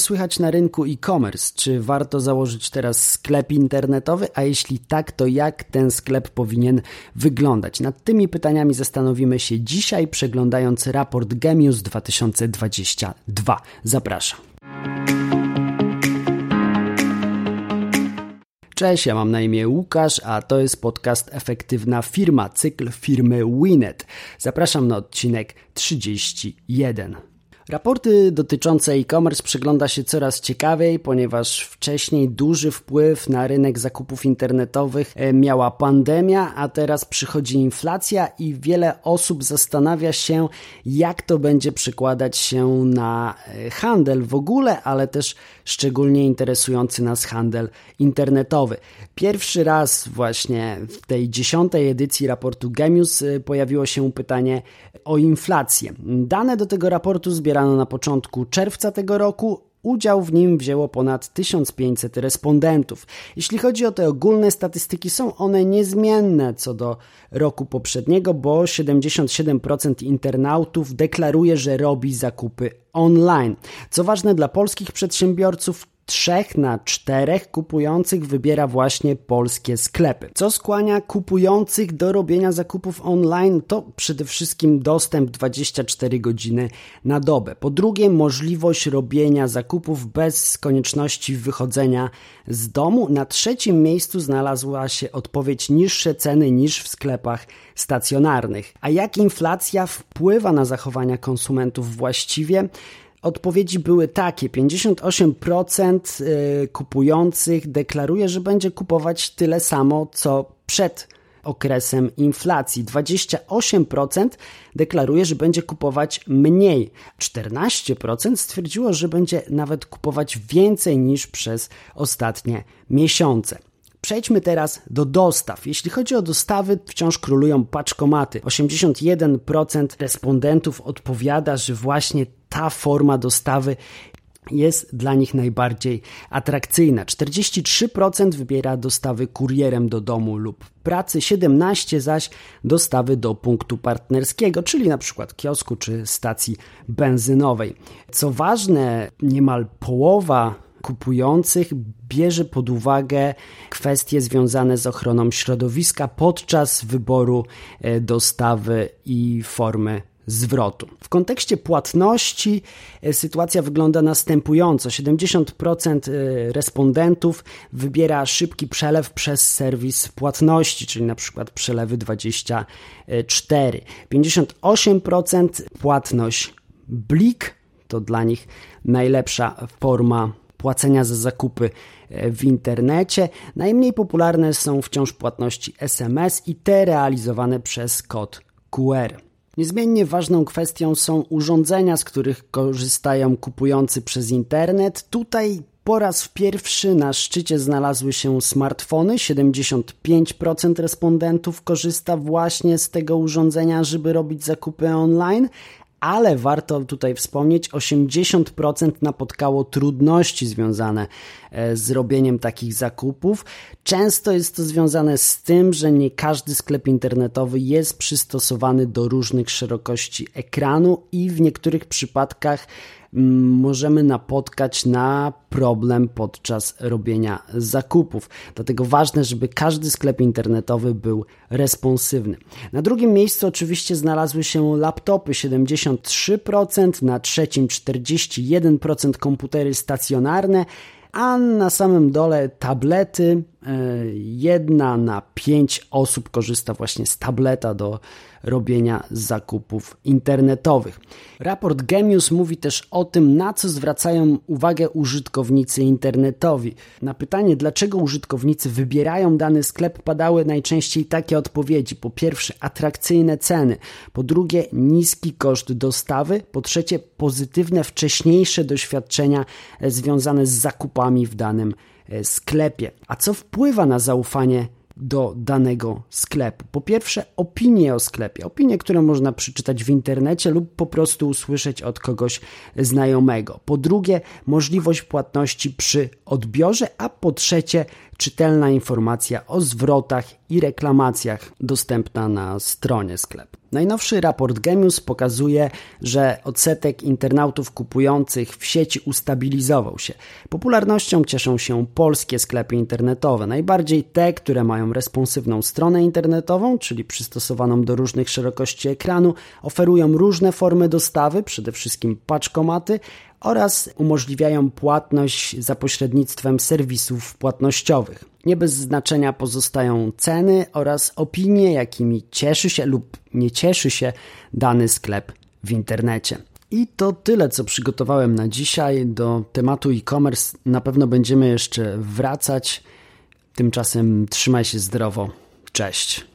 Słychać na rynku e-commerce? Czy warto założyć teraz sklep internetowy? A jeśli tak, to jak ten sklep powinien wyglądać? Nad tymi pytaniami zastanowimy się dzisiaj, przeglądając raport Gemius 2022. Zapraszam. Cześć, ja mam na imię Łukasz, a to jest podcast Efektywna Firma, cykl firmy Winet. Zapraszam na odcinek 31. Raporty dotyczące e-commerce przygląda się coraz ciekawiej, ponieważ wcześniej duży wpływ na rynek zakupów internetowych e, miała pandemia, a teraz przychodzi inflacja i wiele osób zastanawia się, jak to będzie przekładać się na e, handel w ogóle, ale też szczególnie interesujący nas handel internetowy. Pierwszy raz właśnie w tej dziesiątej edycji raportu Gemius e, pojawiło się pytanie o inflację. Dane do tego raportu zbierano na początku czerwca tego roku. Udział w nim wzięło ponad 1500 respondentów. Jeśli chodzi o te ogólne statystyki, są one niezmienne co do roku poprzedniego, bo 77% internautów deklaruje, że robi zakupy online. Co ważne dla polskich przedsiębiorców, trzech na czterech kupujących wybiera właśnie polskie sklepy. Co skłania kupujących do robienia zakupów online? To przede wszystkim dostęp 24 godziny na dobę. Po drugie, możliwość robienia zakupów bez konieczności wychodzenia z domu. Na trzecim miejscu znalazła się odpowiedź niższe ceny niż w sklepach stacjonarnych. A jak inflacja wpływa na zachowania konsumentów właściwie? Odpowiedzi były takie: 58% y, kupujących deklaruje, że będzie kupować tyle samo co przed okresem inflacji. 28% deklaruje, że będzie kupować mniej. 14% stwierdziło, że będzie nawet kupować więcej niż przez ostatnie miesiące. Przejdźmy teraz do dostaw. Jeśli chodzi o dostawy, wciąż królują paczkomaty. 81% respondentów odpowiada, że właśnie ta forma dostawy jest dla nich najbardziej atrakcyjna. 43% wybiera dostawy kurierem do domu lub pracy, 17% zaś dostawy do punktu partnerskiego, czyli na przykład kiosku czy stacji benzynowej. Co ważne, niemal połowa kupujących bierze pod uwagę kwestie związane z ochroną środowiska podczas wyboru e, dostawy i formy zwrotu. W kontekście płatności e, sytuacja wygląda następująco. 70% e, respondentów wybiera szybki przelew przez serwis płatności, czyli na przykład przelewy 24. 58% płatność Blik to dla nich najlepsza forma płacenia za zakupy e, w internecie. Najmniej popularne są wciąż płatności SMS i te realizowane przez kod QR. Niezmiennie ważną kwestią są urządzenia, z których korzystają kupujący przez internet. Tutaj po raz pierwszy na szczycie znalazły się smartfony. 75% respondentów korzysta właśnie z tego urządzenia, żeby robić zakupy online, ale warto tutaj wspomnieć, 80% napotkało trudności związane e, z robieniem takich zakupów. Często jest to związane z tym, że nie każdy sklep internetowy jest przystosowany do różnych szerokości ekranu i w niektórych przypadkach możemy napotkać na problem podczas robienia zakupów. Dlatego ważne, żeby każdy sklep internetowy był responsywny. Na drugim miejscu oczywiście znalazły się laptopy 73%, na trzecim 41% komputery stacjonarne, a na samym dole tablety. E, jedna na pięć osób korzysta właśnie z tableta do robienia zakupów internetowych. Raport Gemius mówi też o tym, na co zwracają uwagę użytkownicy internetowi. Na pytanie, dlaczego użytkownicy wybierają dany sklep, padały najczęściej takie odpowiedzi. Po pierwsze, atrakcyjne ceny, po drugie, niski koszt dostawy, po trzecie, pozytywne wcześniejsze doświadczenia związane z zakupami w danym sklepie. A co wpływa na zaufanie do danego sklepu. Po pierwsze, opinie o sklepie, opinie, które można przeczytać w internecie lub po prostu usłyszeć od kogoś znajomego. Po drugie, możliwość płatności przy odbiorze, a po trzecie, czytelna informacja o zwrotach i reklamacjach dostępna na stronie sklepu. Najnowszy raport Gemius pokazuje, że odsetek internautów kupujących w sieci ustabilizował się. Popularnością cieszą się polskie sklepy internetowe, najbardziej te, które mają responsywną stronę internetową, czyli przystosowaną do różnych szerokości ekranu, oferują różne formy dostawy, przede wszystkim paczkomaty, oraz umożliwiają płatność za pośrednictwem serwisów płatnościowych. Nie bez znaczenia pozostają ceny oraz opinie, jakimi cieszy się lub nie cieszy się dany sklep w internecie. I to tyle, co przygotowałem na dzisiaj. Do tematu e-commerce na pewno będziemy jeszcze wracać. Tymczasem trzymaj się zdrowo. Cześć.